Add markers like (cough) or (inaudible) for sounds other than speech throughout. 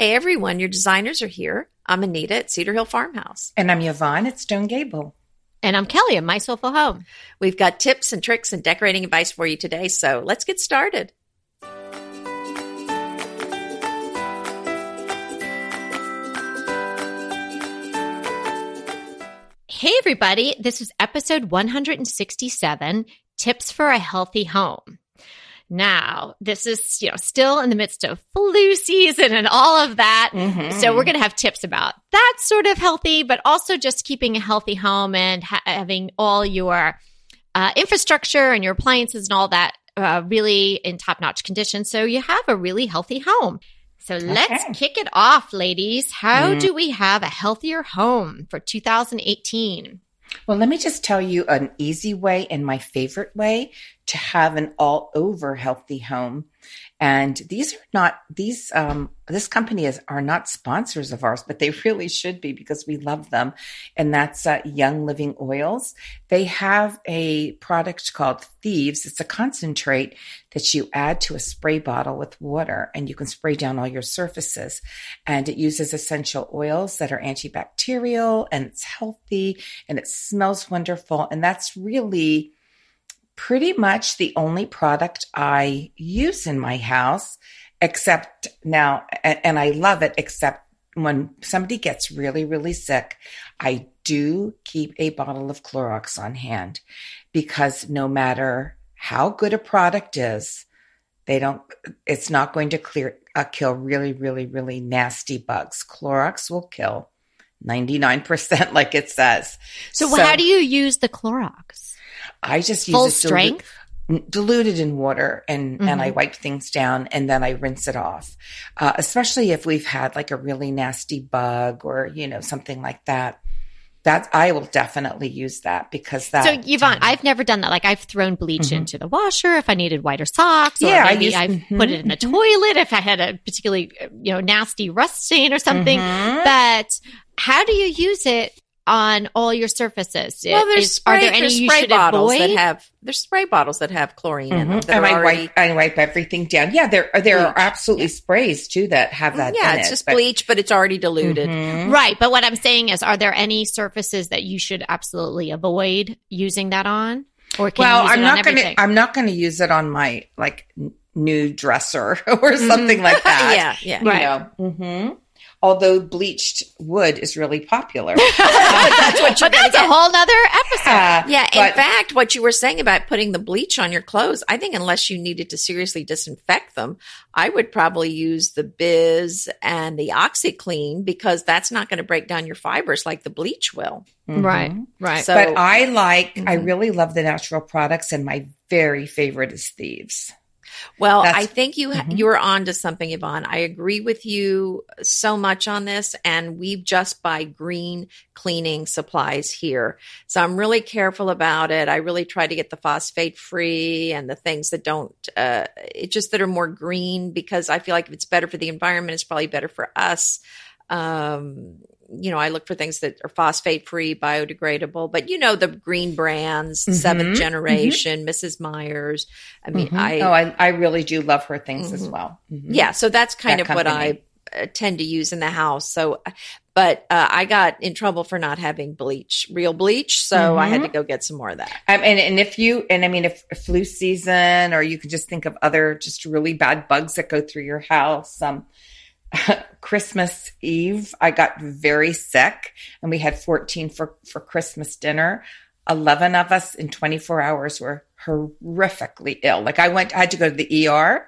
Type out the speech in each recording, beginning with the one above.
Hey everyone, your designers are here. I'm Anita at Cedar Hill Farmhouse. And I'm Yvonne at Stone Gable. And I'm Kelly at My Soulful Home. We've got tips and tricks and decorating advice for you today, so let's get started. Hey, everybody. This is episode 167 Tips for a Healthy Home. Now, this is, you know, still in the midst of flu season and all of that. Mm-hmm. So we're going to have tips about that sort of healthy, but also just keeping a healthy home and ha- having all your uh, infrastructure and your appliances and all that uh, really in top notch condition. So you have a really healthy home. So let's kick it off, ladies. How mm. do we have a healthier home for 2018? Well, let me just tell you an easy way and my favorite way to have an all over healthy home. And these are not, these, um, this company is, are not sponsors of ours, but they (laughs) really should be because we love them. And that's uh, Young Living Oils. They have a product called Thieves. It's a concentrate that you add to a spray bottle with water and you can spray down all your surfaces. And it uses essential oils that are antibacterial and it's healthy and it smells wonderful. And that's really, pretty much the only product I use in my house, except now, and I love it, except when somebody gets really, really sick, I do keep a bottle of Clorox on hand because no matter how good a product is, they don't, it's not going to clear, uh, kill really, really, really nasty bugs. Clorox will kill 99% (laughs) like it says. So, so how do you use the Clorox? I just use full strength. diluted in water and mm-hmm. and I mm-hmm. wipe things down and then I rinse it off. Uh, especially if we've had like a really nasty bug or you know something like that. That I will definitely use that because that. So Yvonne, I've never done that. Like I've thrown bleach mm-hmm. into the washer if I needed whiter socks. Or yeah, maybe I have mm-hmm, put it in the mm-hmm. toilet if I had a particularly you know nasty rust stain or something. Mm-hmm. But how do you use it on all your surfaces? Well, there's Is, spray, are there any there's spray bottles avoid? that have there's spray bottles that have chlorine mm-hmm. in them. And I already, wipe I wipe everything down. Yeah, there there bleach. are absolutely yeah. sprays too that have that. Yeah, it's it, just but, bleach, but it's already diluted. Mm-hmm. Right, but what I'm saying is, are there any surfaces that you should absolutely avoid using that on? Or well, I'm not going to. I'm not going to use it on my like new dresser (laughs) or something mm-hmm. like (laughs) that. yeah, yeah, right. Know? Mm-hmm although bleached wood is really popular. (laughs) that's what you're but that's get. a whole nother episode. Uh, yeah. But, in fact, what you were saying about putting the bleach on your clothes, I think unless you needed to seriously disinfect them, I would probably use the Biz and the OxiClean because that's not going to break down your fibers like the bleach will. Mm-hmm. Right. Right. So, but I like, mm-hmm. I really love the natural products and my very favorite is Thieves. Well, That's, I think you mm-hmm. you're on to something, Yvonne. I agree with you so much on this, and we just buy green cleaning supplies here, so I'm really careful about it. I really try to get the phosphate free and the things that don't, uh, it just that are more green because I feel like if it's better for the environment, it's probably better for us. Um, you know, I look for things that are phosphate free, biodegradable, but you know, the green brands, mm-hmm. seventh mm-hmm. generation, mm-hmm. Mrs. Meyer's. I mean, mm-hmm. I, oh, I, I, really do love her things as mm-hmm. well. Mm-hmm. Yeah. So that's kind that of company. what I uh, tend to use in the house. So, but uh, I got in trouble for not having bleach, real bleach. So I had to go get some more of that. Um, and, and if you, and I mean, if, if flu season, or you can just think of other just really bad bugs that go through your house, um, (laughs) Christmas Eve, I got very sick and we had 14 for, for Christmas dinner. 11 of us in 24 hours were horrifically ill. Like I went, I had to go to the ER.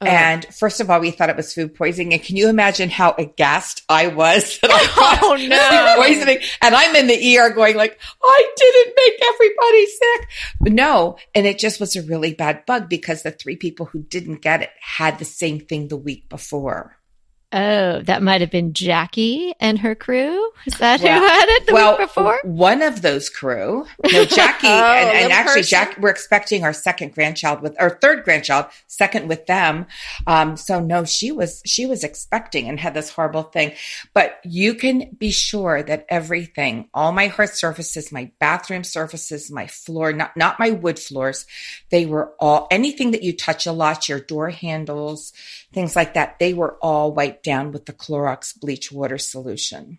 Oh. And first of all, we thought it was food poisoning. And can you imagine how aghast I was (laughs) that I (laughs) oh, no. food poisoning? And I'm in the ER going like, I didn't make everybody sick. But no. And it just was a really bad bug because the three people who didn't get it had the same thing the week before. Oh, that might have been Jackie and her crew. Is that well, who had it the well, week before? One of those crew. No, Jackie, (laughs) oh, and, and actually, Jack. We're expecting our second grandchild with our third grandchild, second with them. Um, so no, she was she was expecting and had this horrible thing. But you can be sure that everything, all my hard surfaces, my bathroom surfaces, my floor, not not my wood floors, they were all anything that you touch a lot, your door handles, things like that. They were all white wipe down with the Clorox bleach water solution.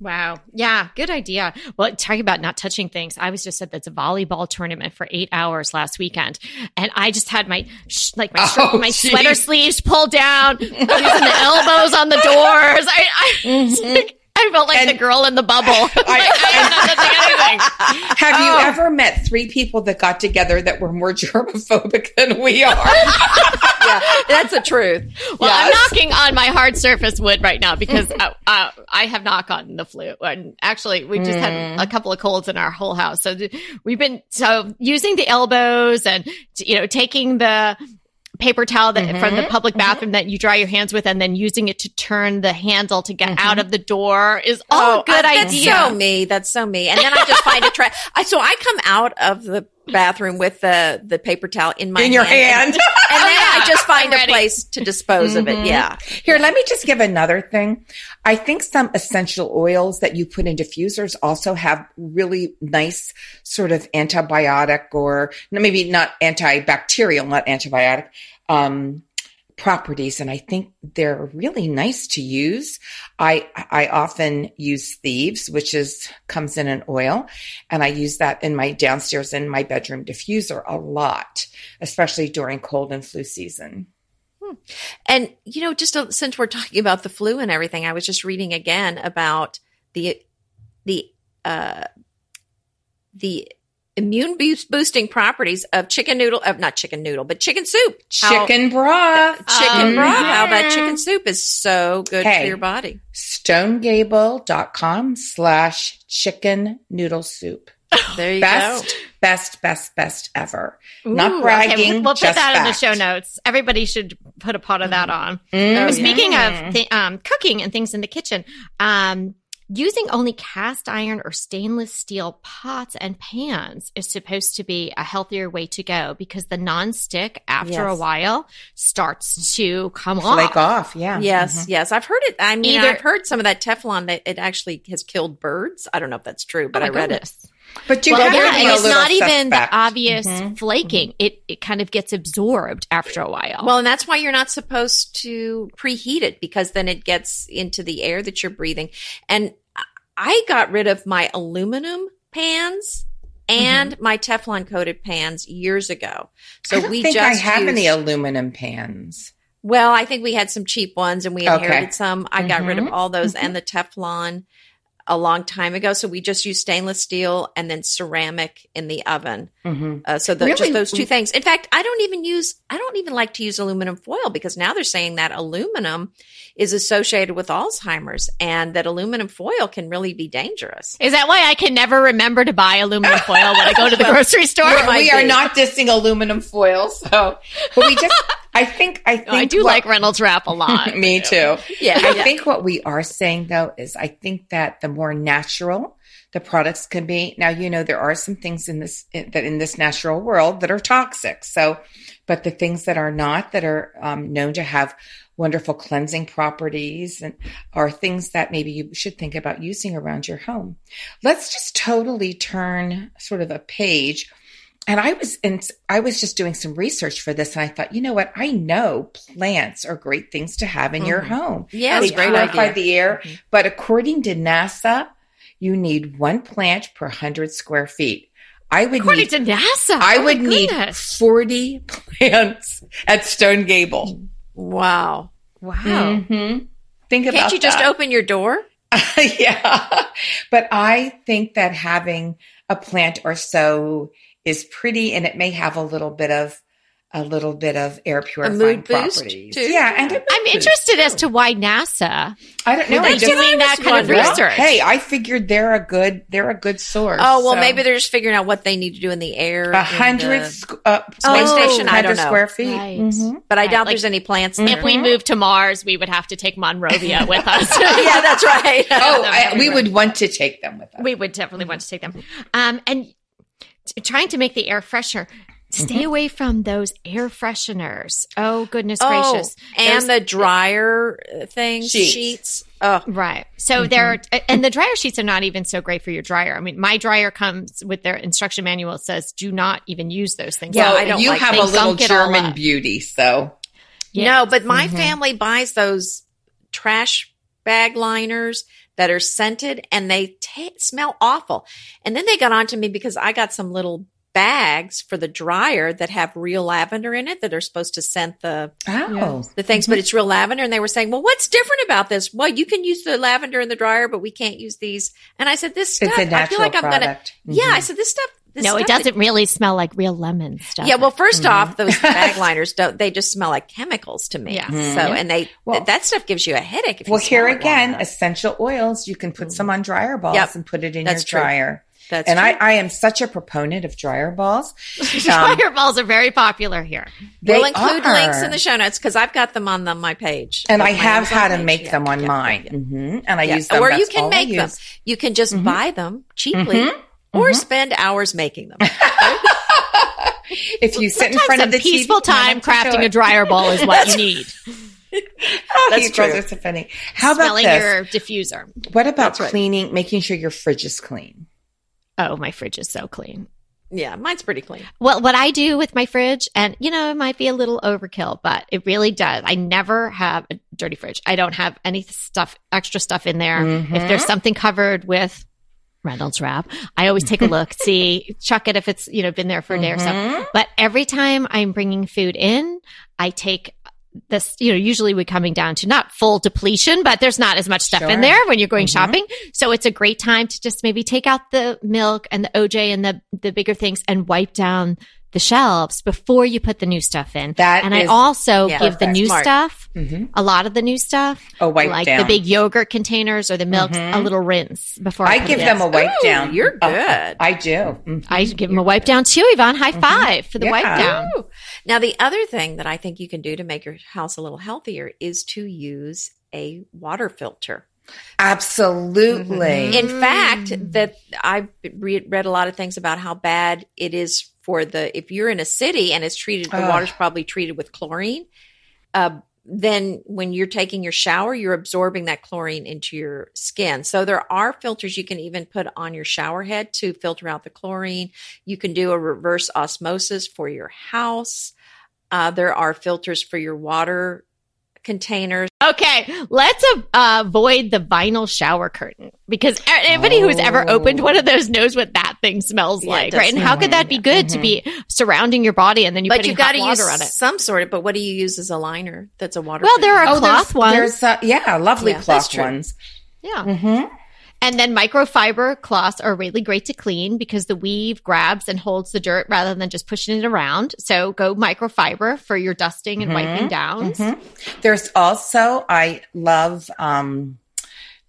Wow. Yeah. Good idea. Well, talking about not touching things, I was just at this volleyball tournament for eight hours last weekend, and I just had my sh- like my, (laughs) shirt, Oh, my sweater sleeves pulled down, (laughs) using the elbows on the doors. I I, mm-hmm. (laughs) I felt like And- the girl in the bubble. Like, (laughs) I, (laughs) touching anything. Have Oh. you ever met three people that got together that were more (laughs) germophobic than we are? yeah, that's the truth. Well, I'm knocking on my hard surface wood right now because uh, uh, I have not gotten the flu. And actually, we just had a couple of colds in our whole house. So th- we've been so using the elbows and you know taking the paper towel that from the mm-hmm. public mm-hmm. bathroom that you dry your hands with and then using it to turn the handle to get out mm-hmm. of the door is oh, all a good I- that's idea. so me. That's so me. And then I just find a Tra- (laughs) I so I come out of the bathroom with the the paper towel in my In your hand, hand. and, and then (laughs) yeah. I just find I'm a ready. place to dispose of it. Yeah, Here, let me just give another thing. I think some essential oils that you put in diffusers also have really nice sort of antibiotic or maybe not antibacterial, not antibiotic, um, properties. And I think they're really nice to use. I, I often use thieves, which is, comes in an oil. And I use that in my downstairs in my bedroom diffuser a lot, especially during cold and flu season. and you know, just uh since we're talking about the flu and everything, I was just reading again about the the uh the immune boosting properties of chicken noodle of not chicken noodle but chicken soup Chicken broth. chicken Um, broth how that chicken soup is so good Hey. for your body stonegable.com slash chicken noodle soup. (laughs) there you Best, go best, best, best ever. Ooh, Not okay, bragging. we'll, we'll put just that in the show notes. Everybody should put a pot of that on. Mm. Oh, But Speaking of th- um, cooking and things in the kitchen, um, using only cast iron or stainless steel pots and pans is supposed to be a healthier way to go because the nonstick, after a while, starts to come flake off. Flake off. Yeah. Yes, Mhm. yes, I've heard it. I mean, Either- I've heard some of that Teflon that it actually has killed birds. I don't know if that's true, but Oh I read goodness. But you Well, have yeah, and it's little not even the suspect. obvious Mhm. flaking. It it kind of gets absorbed after a while. Well, and that's why you're not supposed to preheat it because then it gets into the air that you're breathing. And I got rid of my aluminum pans and my Teflon coated pans years ago. So we think just I have used- any aluminum pans. Well, I think we had some cheap ones and we Okay. inherited some. I got rid of Mhm. all those and the Teflon a long time ago. So we just used stainless steel and then ceramic in the oven. hmm Uh, so the, Really? just those two things. In fact, I don't even use, I don't even like to use aluminum foil because now they're saying that aluminum is associated with Alzheimer's and that aluminum foil can really be dangerous. is that why I can never remember to buy aluminum foil when I go to the (laughs) grocery store? It might we are not dissing aluminum foil, so but we just (laughs) I think I think No, I do what- like Reynolds wrap a lot. (laughs) me too. Yeah. I yeah. think what we are saying though is I think that the more natural the products can be. Now, you know, there are some things in this, that in this natural world that are toxic. So, but the things that are not, that are um, known to have wonderful cleansing properties and are things that maybe you should think about using around your home. Let's just totally turn sort of a page. And I was in, I was just doing some research for this and I thought, you know what? I know plants are great things to have in your Mhm. home. Yeah, They it's a great purify idea. the air. Mhm. But according to NASA, you need one plant per hundred square feet. I would According need, to NASA, I Oh would need 40 (laughs) plants at Stone Gable. Wow. Wow. Mhm. Think about Can't you just that. open your door? (laughs) yeah. But I think that having a plant or so is pretty and it may have a little bit of a little bit of air purifying mood boost, properties. too? Yeah, and a mood I'm boost, interested as to why NASA I don't know. are I just, doing that kind of wondering. research. hey, I figured they're a good they're a good source. Oh, well, so. maybe they're just figuring out what they need to do in the air. a hundred the- uh, space space station, I don't know. square feet. Right. Mhm. But I Right, doubt like- there's any plants there. if we moved to Mars, we would have to take Monrovia (laughs) with us. (laughs) yeah, that's right. Oh, (laughs) I, we would want to take them with us. we would definitely want to take them. Um, and t- trying to make the air fresher. Stay Mm-hmm. away from those air fresheners. Oh goodness oh, gracious! and Those- the dryer uh, things, Sheets. sheets. Oh, Right. So Mm-hmm. they're and the dryer sheets are not even so great for your dryer. I mean, my dryer comes with their instruction manual. It says do not even use those things. Yeah, well, I don't you like have a little Gunk it all German beauty, so No, but my Mhm. family buys those trash bag liners that are scented and they ta smell awful. And then they got onto me because I got some little bags for the dryer that have real lavender in it that are supposed to scent the Oh, the things, but it's real lavender. And they were saying, well, what's different about this? Well, you can use the lavender in the dryer, but we can't use these. And I said, this stuff, it's a I natural feel like I'm going to, product. yeah, I Mhm. said, this stuff, this no, it doesn't really smell like real lemon stuff. yeah, well, 1st Mhm. off, those (laughs) bag liners don't, they just smell like chemicals to me. Yeah. Mhm. So, and they, Well- that stuff gives you a headache. If you Well, here smell it long again, essential oils. You can put some on dryer balls Yep. and put it in That's your true. dryer. That's and I, true. I am such a proponent of dryer balls. (laughs) dryer balls are very popular here. They we'll include are. links in the show notes because I've got them on the, my page. And I have Amazon how to page. make Yeah, them on yeah, mine. yeah, yeah. hmm And I Yeah. use them. Or you That's can make them. You can just Mhm. buy them cheaply Mhm. Or Mhm. spend hours making them. (laughs) If you sit in front of some the peaceful TV, time have to do crafting a dryer ball is what you (laughs) need. Oh, That's you girls true. are so funny. How about Smelling this? your diffuser. what about That's right. cleaning, making sure your fridge is clean? Oh, my fridge is so clean. yeah, mine's pretty clean. Well, what I do with my fridge, and you know, it might be a little overkill, but it really does. I never have a dirty fridge. I don't have any stuff, extra stuff in there. Mhm. If there's something covered with Reynolds wrap, I always take a look, (laughs) see, chuck it if it's, you know, been there for a day or so. Mhm. But every time I'm bringing food in, I take this, you know, usually we're coming down to not full depletion, but there's not as much stuff in there when you're going Mhm. shopping. So it's a great time to just maybe take out the milk and the OJ and the, the bigger things and wipe down the shelves before you put the new stuff in. That and I also yeah, give the new Smart. stuff, Mhm. a lot of the new stuff, Oh, wipe like down. the big yogurt containers or the milk, Mhm. a little rinse before I, I give them in. a wipe Ooh, down. you're Uh, good. I do. Mhm. I give them a wipe down too, Yvonne. High five for the wipe down. Ooh. Now, the other thing that I think you can do to make your house a little healthier is to use a water filter. Absolutely. In Mm. fact, that I've re- read a lot of things about how bad it is for the if you're in a city and it's treated the Ugh. water's probably treated with chlorine. Uh, then when you're taking your shower, you're absorbing that chlorine into your skin. So there are filters you can even put on your shower head to filter out the chlorine. You can do a reverse osmosis for your house. Uh, there are filters for your water containers. Okay, let's uh, avoid the vinyl shower curtain because a- anybody who's ever opened one of those knows what that thing smells Yeah, like, does right? And how could that be good to be surrounding your body and then you but you've got to water use on it? some sort of. But what do you use as a liner? That's a water. Well, there filter? are cloth there's, ones. There's, uh, yeah, lovely Yeah, cloth ones. Yeah, hmm and then microfiber cloths are really great to clean because the weave grabs and holds the dirt rather than just pushing it around. So go microfiber for your dusting and wiping downs. Mhm. There's also, I love um,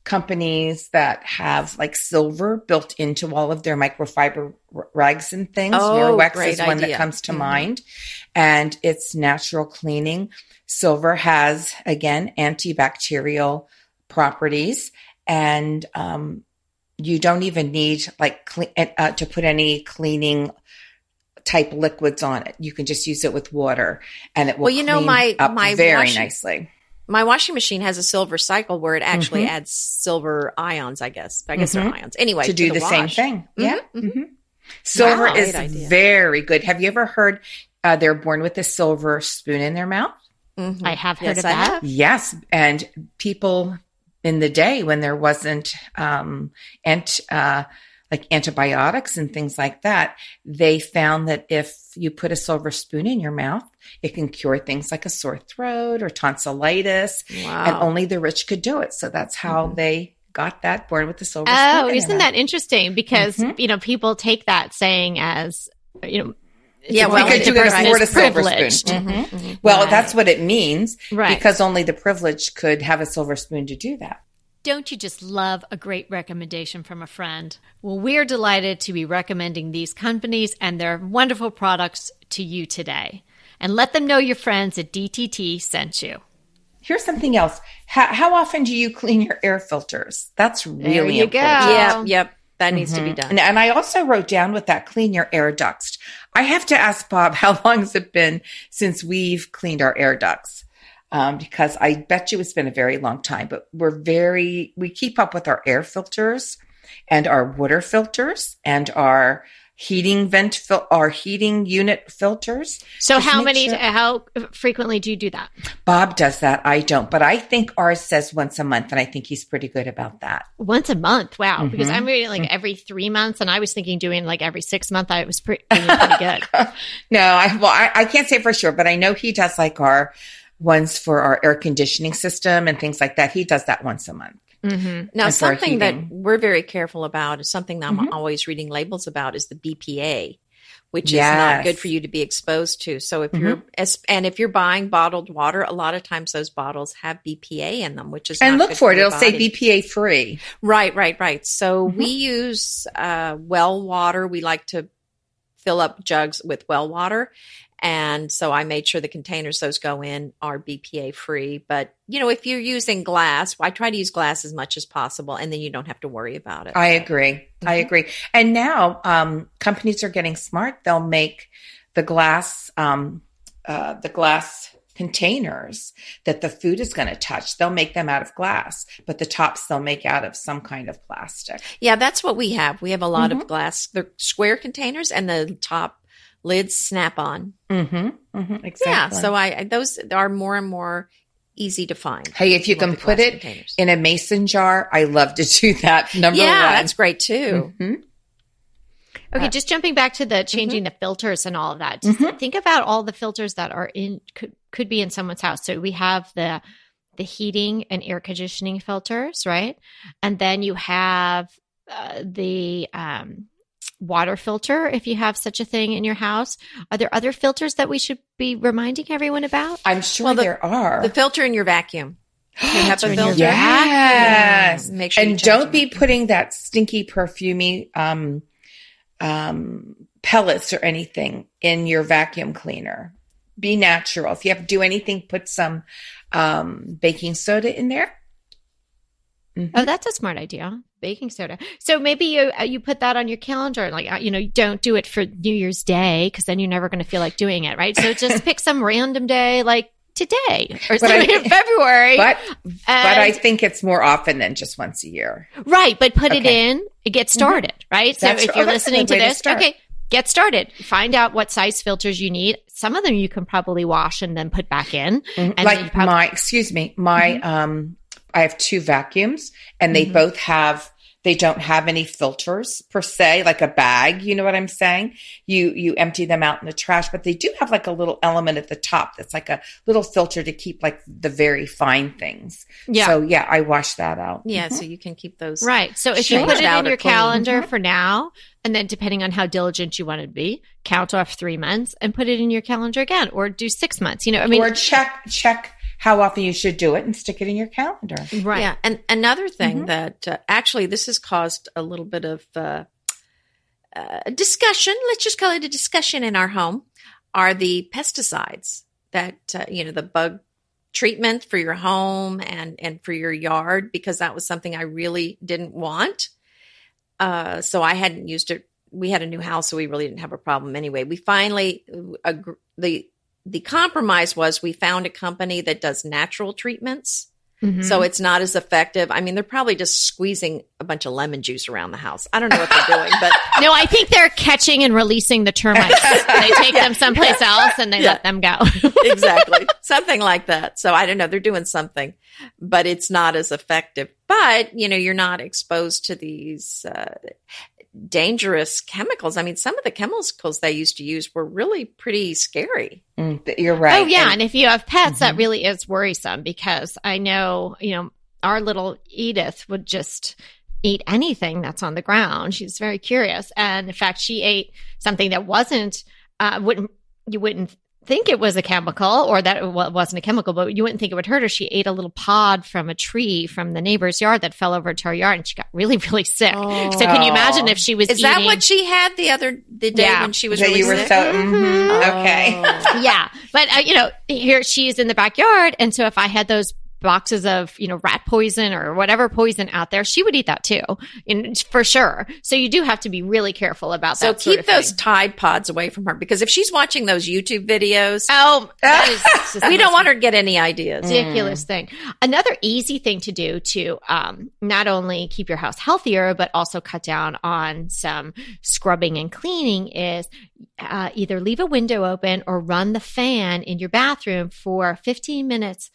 companies that have like silver built into all of their microfiber rags and things. Oh, great is one idea. that comes to Mhm. mind, and it's natural cleaning. Silver has again antibacterial properties, and um, you don't even need like cle- uh, to put any cleaning type liquids on it. You can just use it with water, and it will. Well, you know, clean my- up my very washing- nicely. My washing machine has a silver cycle where it actually Mhm. adds silver ions. I guess. I guess Mhm. they're ions. Anyway, to do the, same wash. thing. Mhm, Yeah. mhm. mhm. Silver Wow. is very good. Have you ever heard uh, they're born with a silver spoon in their mouth? Mhm. I have heard Yes, of that. Yes. And people in the day when there wasn't um, ant, uh, like antibiotics and things like that, they found that if you put a silver spoon in your mouth, it can cure things like a sore throat or tonsillitis. Wow. And only the rich could do it. So that's how Mhm. they got that born with the silver spoon. Oh, isn't that interesting? Because Mhm. you know people take that saying as you know. It's Yeah, a well, sign because you can person afford a silver privileged. spoon. Mhm. Mhm. Well, Right. that's what it means Right. because only the privileged could have a silver spoon to do that. Don't you just love a great recommendation from a friend? Well, we're delighted to be recommending these companies and their wonderful products to you today. And let them know your friends at DTT sent you. Here's something else. How, how often do you clean your air filters? That's really you go. Yep. Yep. That needs to be done. And, and I also wrote down with that clean your air ducts. I have to ask Bob, (laughs) how long has it been since we've cleaned our air ducts? Um, because I bet you it's been a very long time, but we're very, we keep up with our air filters and our water filters and our heating vent fil- or heating unit filters. So how many sure- how frequently do you do that? Bob does that. I don't, but I think ours says once a month, and I think he's pretty good about that. Once a month. Wow. Because Mhm. I'm reading like every 3 months and I was thinking doing like every 6 month I was pretty pretty good. (laughs) no, I well, I, I can't say for sure, but I know he does like our ones for our air conditioning system and things like that. He does that once a month. Mhm. Now, something that we're very careful about is something that I'm Mhm. always reading labels about is the BPA, which is not good for you to be exposed to. So if you're and if you're buying bottled water, a lot of times those bottles have BPA in them, which is And look for it; it'll say. BPA free. Right, right, right. So we use uh, well water. We like to fill up jugs with well water. And so I made sure the containers those go in are BPA free. But, you know, if you're using glass, I try to use glass as much as possible and then you don't have to worry about it. I agree. I Mhm. agree. And now um, companies are getting smart. They'll make the glass, um, uh, the glass containers that the food is going to touch. They'll make them out of glass, but the tops they'll make out of some kind of plastic. yeah, that's what we have. We have a lot Mhm. of glass, they're square containers and the top lids snap on. Mm-hmm. mm-hmm exactly. Yeah. So I, I- those are more and more easy to find. hey, if you can put it containers. in a mason jar, I love to do that. (laughs) Number yeah, one. that's great too. Mhm. Okay, Uh, just jumping back to the changing the filters and all of that. Just Mhm. think about all the filters that are in could could be in someone's house. So we have the the heating and air conditioning filters, right? And then you have uh, the um, water filter if you have such a thing in your house. Are there other filters that we should be reminding everyone about? I'm sure Well, the- there are. The filter in your vacuum. You have a filter. Yes. Make sure and don't the be putting that stinky perfumey um um pellets or anything in your vacuum cleaner be natural if you have to do anything put some um baking soda in there Mhm. Oh, that's a smart idea. Baking soda. So maybe you uh, you put that on your calendar, like uh, you know, don't do it for New Year's Day because then you're never going to feel like doing it, right? So (laughs) just pick some random day, like today or something in February. but but i think it's more often than just once a year right, but put it Okay. in. Get started, right? So if oh, you're that's a listening to way to this, okay, get started. Find out what size filters you need. Some of them you can probably wash and then put back in. Mhm. And like prob- my excuse me my um i have two vacuums and they Mhm. both have they don't have any filters per se like a bag you know what i'm saying you you empty them out in the trash but they do have like a little element at the top that's like a little filter to keep like the very fine things Yeah. so yeah i wash that out Yeah, Mhm. so you can keep those. Right. So if you put it in your clean. calendar Mhm. for now, and then depending on how diligent you want to be, count off three months and put it in your calendar again, or do six months. You know, I mean, or check check how often you should do it and stick it in your calendar right. Yeah, and another thing Mhm. that uh, actually this has caused a little bit of uh, uh, discussion. Let's just call it a discussion in our home. Are the pesticides that uh, you know the bug treatment for your home and and for your yard because that was something I really didn't want. Uh, so I hadn't used it. We had a new house, so we really didn't have a problem anyway. We finally uh, the the compromise was we found a company that does natural treatments. Mhm. So it's not as effective. I mean, they're probably just squeezing a bunch of lemon juice around the house. I don't know what they're doing, but (laughs) no, I think they're catching and releasing the termites. (laughs) they take them someplace else and they Yeah. let them go. (laughs) exactly something like that. So I don't know. They're doing something, but it's not as effective. But you know, you're not exposed to these uh, dangerous chemicals. I mean, some of the chemicals they used to use were really pretty scary. Mm, you're right Oh yeah, And- and if you have pets, that Mhm. really is worrisome because I know you know our little Edith would just eat anything that's on the ground. She's very curious, and in fact, she ate something that wasn't uh, wouldn't you wouldn't think it was a chemical or that it wasn't a chemical, but you wouldn't think it would hurt her. She ate a little pod from a tree from the neighbor's yard that fell over to her yard, and she got really (laughs) really sick. So can you imagine if she was Is that what she had the other the day Yeah. when she was that really you were sick? so mhm, okay Oh. (laughs) yeah. But, uh, you know, here she is in the backyard. And so if I had those boxes of, you know, rat poison or whatever poison out there, she would eat that too, in, for sure. So you do have to be really careful about So that. So keep those thing. Tide Pods away from her because if she's watching those YouTube videos, Oh, (laughs) that is just we don't want her to get any ideas. ridiculous thing. Another easy thing to do to um, not only keep your house healthier, but also cut down on some scrubbing and cleaning is uh, either leave a window open or run the fan in your bathroom for 15 minutes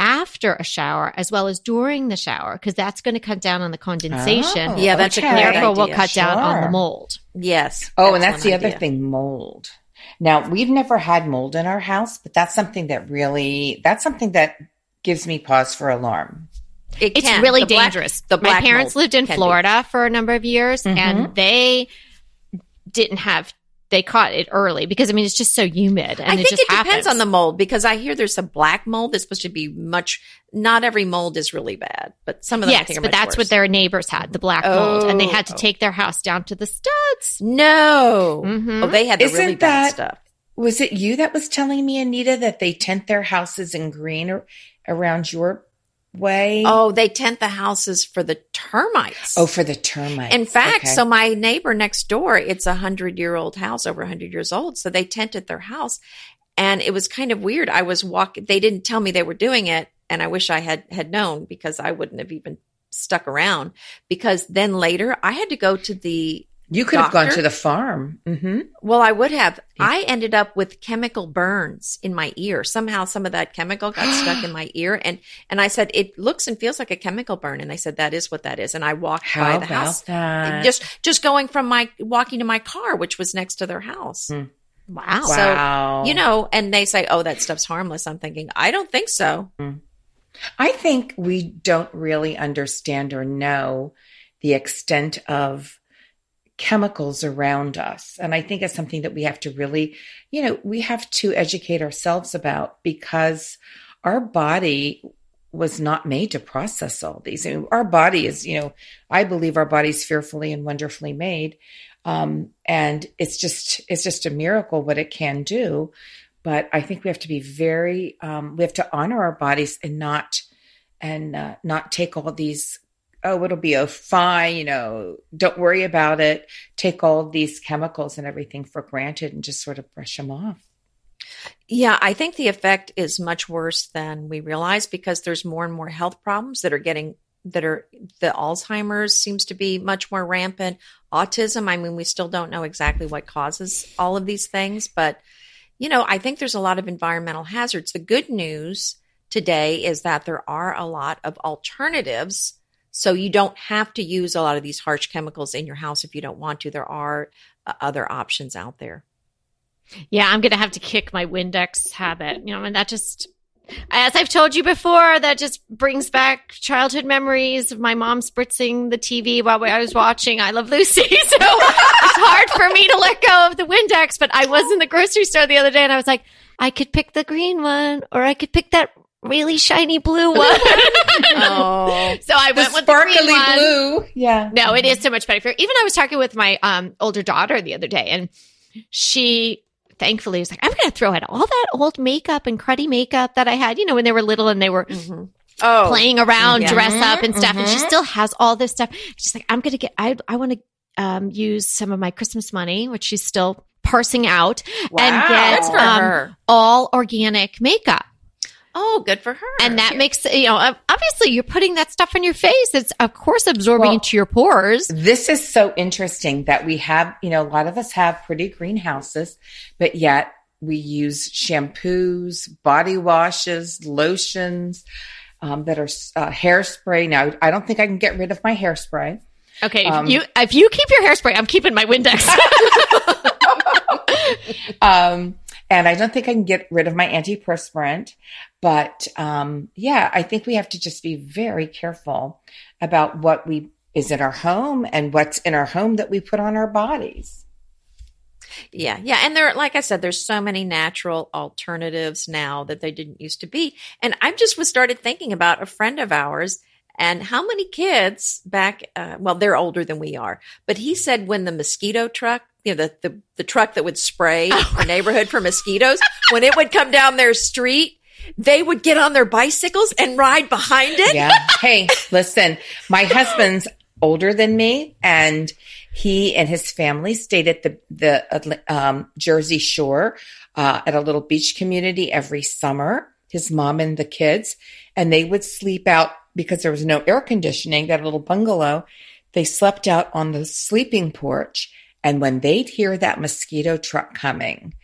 after a shower as well as during the shower because that's going to cut down on the condensation. Oh, Yeah, that's a okay. great Therefore, will idea. cut down on the mold. Yes. Oh, and that's the Excellent other thing, mold. Now, we've never had mold in our house, but that's something that really, that's something that gives me pause for alarm. It It's can. really The black- dangerous. the My parents lived in can be. Florida for a number of years Mhm. and they didn't have they caught it early because I mean it's just so humid and I it think just it depends happens. on the mold because I hear there's some black mold that's supposed to be much. Not every mold is really bad, but some of them I yes, think are but much that's what their neighbors had, the black mold, and they had to Oh. take their house down to the studs. No. Mhm. Oh, they had the Isn't really bad that- stuff. Was it you that was telling me, Anita, that they tent their houses in green ar- around your way? Oh, they tent the houses for the termites. Oh, for the termites. In fact, Okay. so my neighbor next door, it's a hundred year old house, over a hundred years old. So they tented their house, and it was kind of weird. I was walking; they didn't tell me they were doing it, and I wish I had had known because I wouldn't have even stuck around. Because then later, I had to go to the. You could have gone to the farm. hmm Well, I would have. I ended up with chemical burns in my ear. Somehow, some of that chemical got stuck (gasps) in my ear, and and I said it looks and feels like a chemical burn, and they said that is what that is, and I walked How by the house that? just just going from my walking to my car which was next to their house Hmm. Wow. So, wow. you know and they say oh that stuff's harmless i'm thinking i don't think so I think we don't really understand or know the extent of chemicals around us. And I think it's something that we have to really, you know, we have to educate ourselves about because our body was not made to process all these. I mean, our body is, you know, I believe our body's fearfully and wonderfully made. Um, and it's just, it's just a miracle what it can do. But I think we have to be very, um, we have to honor our bodies and not, and uh, not take all these oh it'll be a fine you know don't worry about it. Take all these chemicals and everything for granted and just sort of brush them off. Yeah i think the effect is much worse than we realize because there's more and more health problems that are getting that are the alzheimer's seems to be much more rampant. Autism i mean we still don't know exactly what causes all of these things but you know i think there's a lot of environmental hazards. The good news today is that there are a lot of alternatives so you don't have to use a lot of these harsh chemicals in your house if you don't want to there are uh, other options out there Yeah, I'm going to have to kick my Windex habit. You know, and that just, as I've told you before, that just brings back childhood memories of my mom spritzing the TV while I was watching I Love Lucy. (laughs) So it's hard for me to let go of the Windex. But I was in the grocery store the other day and I was like, I could pick the green one or I could pick that really shiny blue one. (laughs) oh so I the went with the sparkly green one. blue yeah No, it is so much better. for Even I was talking with my um, older daughter the other day, and she thankfully was like, "I'm going to throw out all that old makeup and cruddy makeup that I had, you know, when they were little and they were oh playing around, Yeah. dress up and stuff." And she mhm. still has all this stuff. She's like, "I'm going to get. I I want to um, use some of my Christmas money, which she's still parsing out, and get um, all organic makeup." Oh good for her And that makes, you know, obviously you're putting that stuff on your face. It's of course absorbing Well, into your pores. this is so interesting that we have you know a lot of us have pretty greenhouses but yet we use shampoos body washes lotions um, that are uh, hairspray now i don't think i can get rid of my hairspray Okay, if Um, you if you keep your hairspray, I'm keeping my Windex. (laughs) um, and I don't think I can get rid of my antiperspirant. But um, yeah, I think we have to just be very careful about what we is in our home and what's in our home that we put on our bodies. Yeah, yeah, and there, like I said, there's so many natural alternatives now that they didn't used to be. And I just was started thinking about a friend of ours and how many kids back. Uh, well, they're older than we are, but he said when the mosquito truck, you know, the the, the truck that would spray (laughs) the neighborhood for mosquitoes, when it would come down their street. they would get on their bicycles and ride behind it. Yeah. Hey, listen, my husband's older than me and he and his family stayed at the, the um, Jersey Shore uh, at a little beach community every summer, his mom and the kids, and they would sleep out because there was no air conditioning, that little bungalow. They slept out on the sleeping porch. And when they'd hear that mosquito truck coming,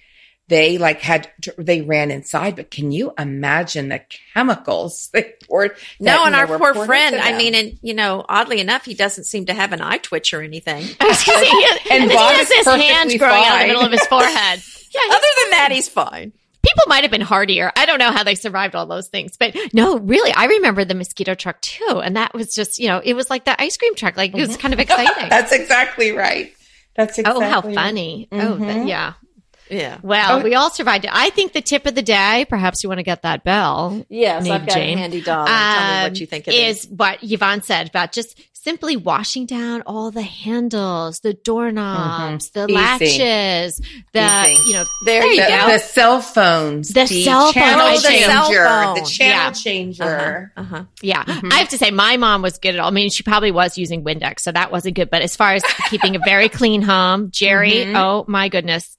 they like had they ran inside but can you imagine the chemicals (laughs) they poured no and our poor friend i mean and you know oddly enough he doesn't seem to have an eye twitch or anything (laughs) and, and (laughs) he has his hand growing fine. out the middle of his forehead yeah other than that he's fine people might have been hardier. I don't know how they survived all those things, but no, really, I remember the mosquito truck too. And that was just, you know, it was like the ice cream truck. Like it was mm-hmm. kind of exciting. That's exactly right. That's exactly. Oh, how funny. Oh, mm-hmm. Oh, yeah. Yeah. Well, oh. we all survived it. I think the tip of the day, perhaps you want to get that bell. Yes, I've got Jane, a handy doll. Um, Tell me what you think it is. Is what Yvonne said about just simply washing down all the handles, the doorknobs, mm-hmm. the Easy. latches, the Easy. you know, there, there you the, go. The cell phones, the, the cell channel phone. changer, the, phone. the channel yeah. changer. Uh-huh. Uh-huh. Yeah, mm-hmm. I have to say, my mom was good at all. I mean, she probably was using Windex, so that wasn't good. But as far as keeping a very clean home, Jerry, mm-hmm. oh my goodness,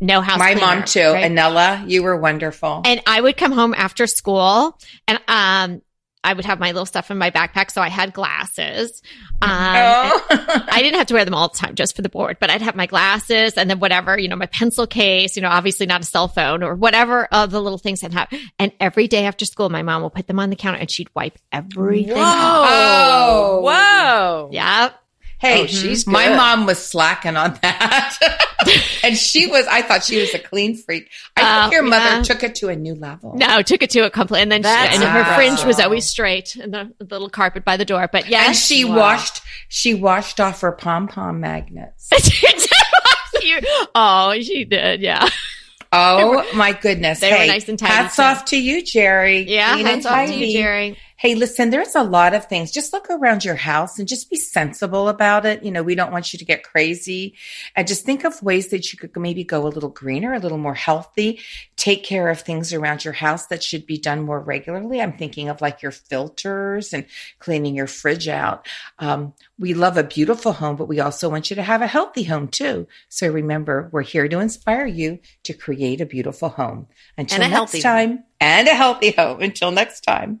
no house. My cleaner, mom too. Right? Anella, you were wonderful. And I would come home after school and um I would have my little stuff in my backpack. So I had glasses. Um, oh. I didn't have to wear them all the time just for the board, but I'd have my glasses and then whatever, you know, my pencil case, you know, obviously not a cell phone or whatever of the little things I'd have. And every day after school, my mom will put them on the counter and she'd wipe everything. Whoa. Oh, whoa. Yep. Hey, oh, she's good. my mom was slacking on that. (laughs) and she was, I thought she was a clean freak. I uh, think your mother yeah. took it to a new level. No, took it to a complete, and then she, and her fringe was always straight and the, the, little carpet by the door. But yeah. And she wow. washed, she washed off her pom pom magnets. (laughs) oh, she did. Yeah. Oh my goodness! They hey, were nice and tidy. Hats too. off to you, Jerry. Yeah, Clean hats off to you, Jerry. Hey, listen, there's a lot of things. Just look around your house and just be sensible about it. You know, we don't want you to get crazy. And just think of ways that you could maybe go a little greener, a little more healthy. Take care of things around your house that should be done more regularly. I'm thinking of like your filters and cleaning your fridge out. Um, we love a beautiful home, but we also want you to have a healthy home too. So remember, we're here to inspire you to create a beautiful home. Until next time, home. and a healthy home. Until next time.